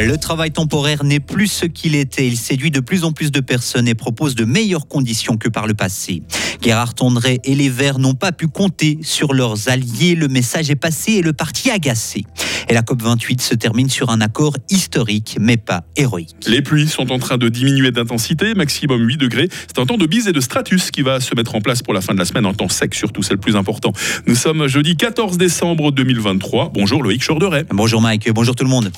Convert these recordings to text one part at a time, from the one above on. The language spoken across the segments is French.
Le travail temporaire n'est plus ce qu'il était. Il séduit de plus en plus de personnes et propose de meilleures conditions que par le passé. Gérard Tondray et les Verts n'ont pas pu compter sur leurs alliés. Le message est passé et le parti agacé. Et la COP28 se termine sur un accord historique, mais pas héroïque. Les pluies sont en train de diminuer d'intensité, maximum 8 degrés. C'est un temps de bise et de stratus qui va se mettre en place pour la fin de la semaine, un temps sec surtout, c'est le plus important. Nous sommes jeudi 14 décembre 2023. Bonjour Loïc Chorderet. Bonjour Mike, bonjour tout le monde.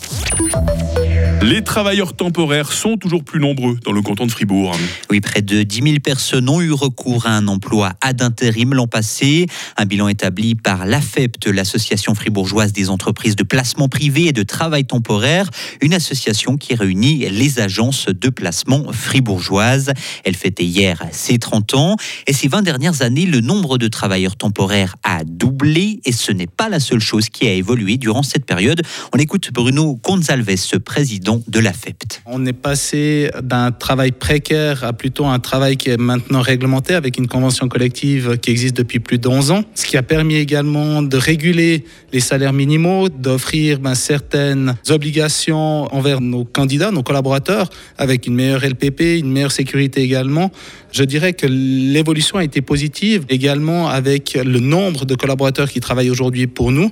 Les travailleurs temporaires sont toujours plus nombreux dans le canton de Fribourg. Oui, près de 10 000 personnes ont eu recours à un emploi ad intérim l'an passé. Un bilan établi par l'AFEPT, l'association fribourgeoise des entreprises de placement privé et de travail temporaire, une association qui réunit les agences de placement fribourgeoises. Elle fêtait hier ses 30 ans et ces 20 dernières années, le nombre de travailleurs temporaires a doublé et ce n'est pas la seule chose qui a évolué durant cette période. On écoute Bruno Gonzalves, président de l'AFEPT. On est passé d'un travail précaire à plutôt un travail qui est maintenant réglementé avec une convention collective qui existe depuis plus de 11 ans, ce qui a permis également de réguler les salaires minimaux, d'offrir ben, certaines obligations envers nos candidats, nos collaborateurs, avec une meilleure LPP, une meilleure sécurité également. Je dirais que l'évolution a été positive également avec le nombre de collaborateurs qui travaillent aujourd'hui pour nous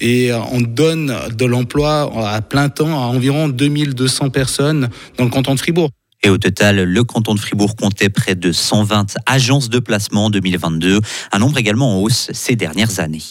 et on donne de l'emploi à plein temps à environ 2000 200 personnes dans le canton de Fribourg. Et au total, le canton de Fribourg comptait près de 120 agences de placement en 2022, un nombre également en hausse ces dernières années.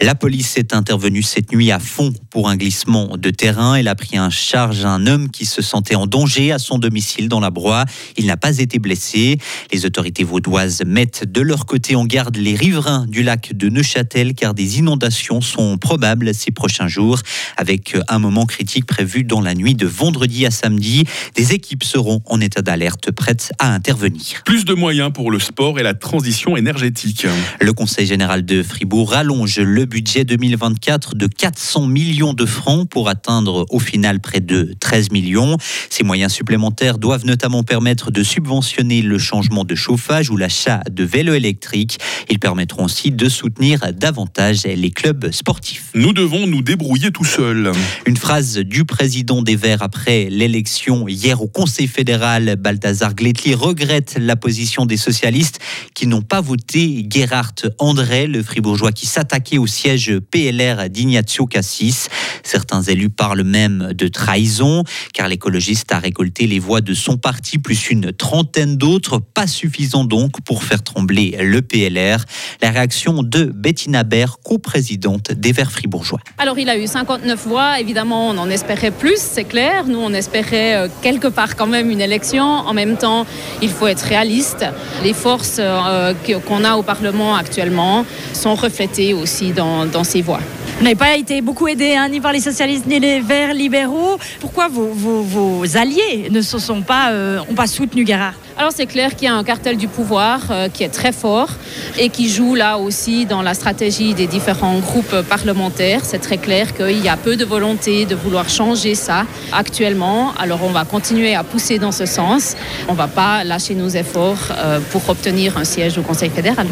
La police est intervenue cette nuit à fond pour un glissement de terrain. Elle a pris en charge un homme qui se sentait en danger à son domicile dans la Broye. Il n'a pas été blessé. Les autorités vaudoises mettent de leur côté en garde les riverains du lac de Neuchâtel car des inondations sont probables ces prochains jours avec un moment critique prévu dans la nuit de vendredi à samedi. Des équipes seront en état d'alerte prêtes à intervenir. Plus de moyens pour le sport et la transition énergétique. Le Conseil général de Fribourg rallonge le budget 2024 de 400 millions de francs pour atteindre au final près de 13 millions. Ces moyens supplémentaires doivent notamment permettre de subventionner le changement de chauffage ou l'achat de vélos électriques. Ils permettront aussi de soutenir davantage les clubs sportifs. Nous devons nous débrouiller tout seuls. Une phrase du président des Verts après l'élection hier au Conseil fédéral, Balthazar Gletli regrette la position des socialistes qui n'ont pas voté Gerhard André, le fribourgeois qui s'attaquait au siège PLR d'Ignazio Cassis. Certains élus parlent même de trahison, car l'écologiste a récolté les voix de son parti, plus une trentaine d'autres, pas suffisant donc pour faire trembler le PLR. La réaction de Bettina Baer, coprésidente des Verts fribourgeois. Alors il a eu 59 voix, évidemment on en espérait plus, c'est clair. Nous on espérait euh, quelque part quand même une élection. En même temps, il faut être réaliste. Les forces euh, qu'on a au Parlement actuellement sont reflétées aussi dans, dans ces voix. Vous n'avez pas été beaucoup aidé hein, ni par les socialistes ni les Verts libéraux. Pourquoi vos, vos, vos alliés ne se sont pas, euh, ont pas soutenu Gérard? Alors c'est clair qu'il y a un cartel du pouvoir euh, qui est très fort et qui joue là aussi dans la stratégie des différents groupes parlementaires. C'est très clair qu'il y a peu de volonté de vouloir changer ça actuellement. Alors on va continuer à pousser dans ce sens. On ne va pas lâcher nos efforts euh, pour obtenir un siège au Conseil fédéral.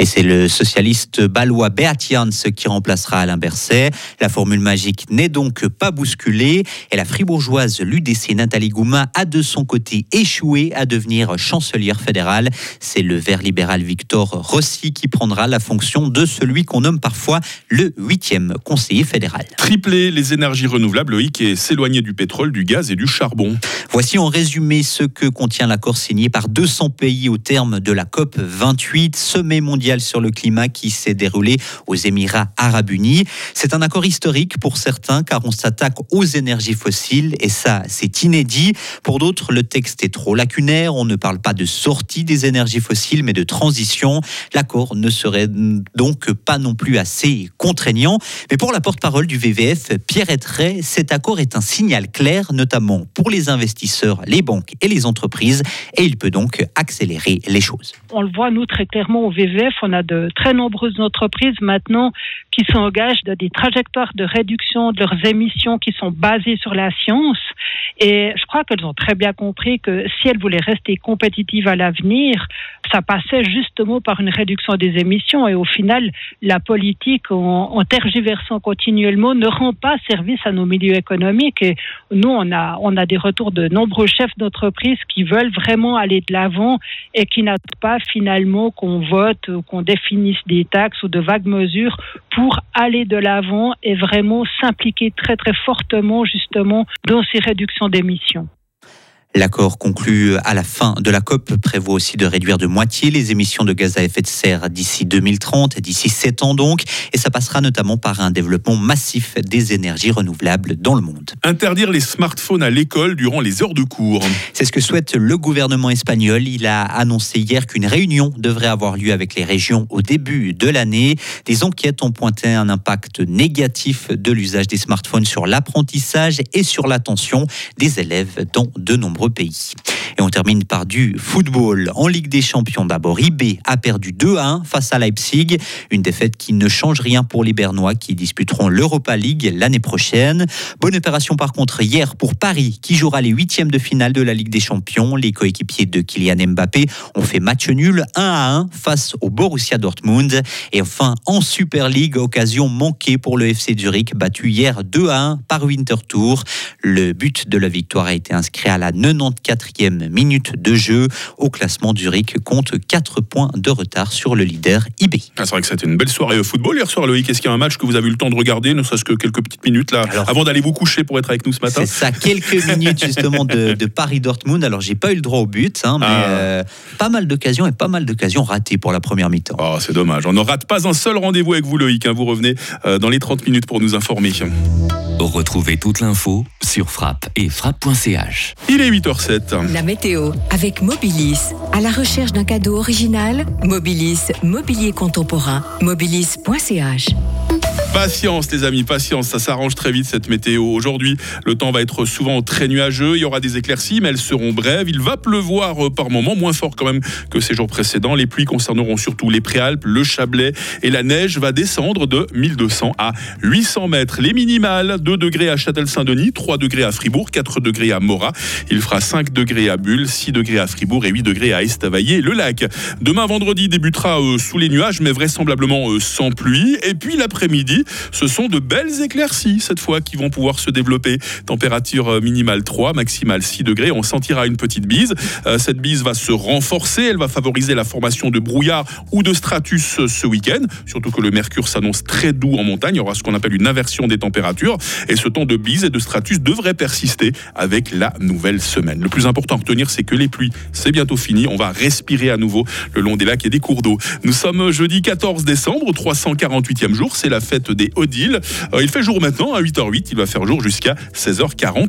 Et c'est le socialiste balois Beat Jans qui remplacera Alain Berset. La formule magique n'est donc pas bousculée. Et la fribourgeoise l'UDC Nathalie Goumin a de son côté échoué à devenir chancelière fédérale. C'est le vert libéral Victor Rossi qui prendra la fonction de celui qu'on nomme parfois le huitième conseiller fédéral. Tripler les énergies renouvelables, Loïc, et s'éloigner du pétrole, du gaz et du charbon. Voici en résumé ce que contient l'accord signé par 200 pays au terme de la COP 28, sommet mondial sur le climat qui s'est déroulé aux Émirats arabes unis. C'est un accord historique pour certains car on s'attaque aux énergies fossiles et ça c'est inédit. Pour d'autres, le texte est trop lacunaire. On ne parle pas de sortie des énergies fossiles mais de transition. L'accord ne serait donc pas non plus assez contraignant. Mais pour la porte-parole du VVF, Pierre Ettray, cet accord est un signal clair, notamment pour les investisseurs, les banques et les entreprises, et il peut donc accélérer les choses. On le voit, nous, très clairement au VVF, On a de très nombreuses entreprises maintenant qui s'engagent dans des trajectoires de réduction de leurs émissions qui sont basées sur la science. Et je crois qu'elles ont très bien compris que si elles voulaient rester compétitives à l'avenir, ça passait justement par une réduction des émissions. Et au final, la politique, en, tergiversant continuellement, ne rend pas service à nos milieux économiques. Et nous, on a, on a des retours de nombreux chefs d'entreprise qui veulent vraiment aller de l'avant et qui n'attendent pas finalement qu'on vote qu'on définisse des taxes ou de vagues mesures pour aller de l'avant et vraiment s'impliquer très très fortement justement dans ces réductions d'émissions. L'accord conclu à la fin de la COP prévoit aussi de réduire de moitié les émissions de gaz à effet de serre d'ici 2030, d'ici 7 ans donc, et ça passera notamment par un développement massif des énergies renouvelables dans le monde. Interdire les smartphones à l'école durant les heures de cours. C'est ce que souhaite le gouvernement espagnol. Il a annoncé hier qu'une réunion devrait avoir lieu avec les régions au début de l'année. Des enquêtes ont pointé un impact négatif de l'usage des smartphones sur l'apprentissage et sur l'attention des élèves dans de nombreux pays. Et on termine par du football. En Ligue des Champions d'abord, IB a perdu 2 à 1 face à Leipzig. Une défaite qui ne change rien pour les Bernois qui disputeront l'Europa League l'année prochaine. Bonne opération par contre hier pour Paris qui jouera les huitièmes de finale de la Ligue des Champions. Les coéquipiers de Kylian Mbappé ont fait match nul 1 à 1 face au Borussia Dortmund. Et enfin en Super League, occasion manquée pour le FC Zurich battu hier 2 à 1 par Winterthur. Le but de la victoire a été inscrit à la 94e minute de jeu. Au classement, Zurich compte 4 points de retard sur le leader IB. Ah, c'est vrai que c'était une belle soirée au football hier soir, Loïc. Est-ce qu'il y a un match que vous avez eu le temps de regarder, ne serait-ce que quelques petites minutes là, avant d'aller vous coucher pour être avec nous ce matin C'est ça, quelques minutes justement de, Paris-Dortmund. Alors, j'ai pas eu le droit au but, hein, mais ah. euh, pas mal d'occasions et pas mal d'occasions ratées pour la première mi-temps. Oh, c'est dommage. On ne rate pas un seul rendez-vous avec vous, Loïc. Hein. Vous revenez euh, dans les 30 minutes pour nous informer. Retrouvez toute l'info sur frappe et frappe.ch. Il est 8h07. La météo avec Mobilis. À la recherche d'un cadeau original, Mobilis, mobilier contemporain, mobilis.ch. Patience les amis, patience, ça s'arrange très vite cette météo. Aujourd'hui, le temps va être souvent très nuageux, il y aura des éclaircies, mais elles seront brèves. Il va pleuvoir euh, par moments, moins fort quand même que ces jours précédents. Les pluies concerneront surtout les Préalpes, le Chablais et la neige va descendre de 1200 à 800 mètres. Les minimales, 2 degrés à Châtel-Saint-Denis, 3 degrés à Fribourg, 4 degrés à Morat. Il fera 5 degrés à Bulle, 6 degrés à Fribourg et 8 degrés à Estavayer, le lac. Demain vendredi débutera euh, sous les nuages, mais vraisemblablement euh, sans pluie. Et puis l'après-midi, ce sont de belles éclaircies cette fois qui vont pouvoir se développer. Température euh, minimale 3, maximale 6 degrés. On sentira une petite bise. Euh, cette bise va se renforcer. Elle va favoriser la formation de brouillard ou de stratus euh, ce week-end. Surtout que le mercure s'annonce très doux en montagne. Il y aura ce qu'on appelle une inversion des températures. Et ce temps de bise et de stratus devrait persister avec la nouvelle semaine. Le plus important à retenir, c'est que les pluies, c'est bientôt fini. On va respirer à nouveau le long des lacs et des cours d'eau. Nous sommes jeudi 14 décembre, 348e jour. C'est la fête des Odile. Euh, il fait jour maintenant à 8h08. Il va faire jour jusqu'à 16h40.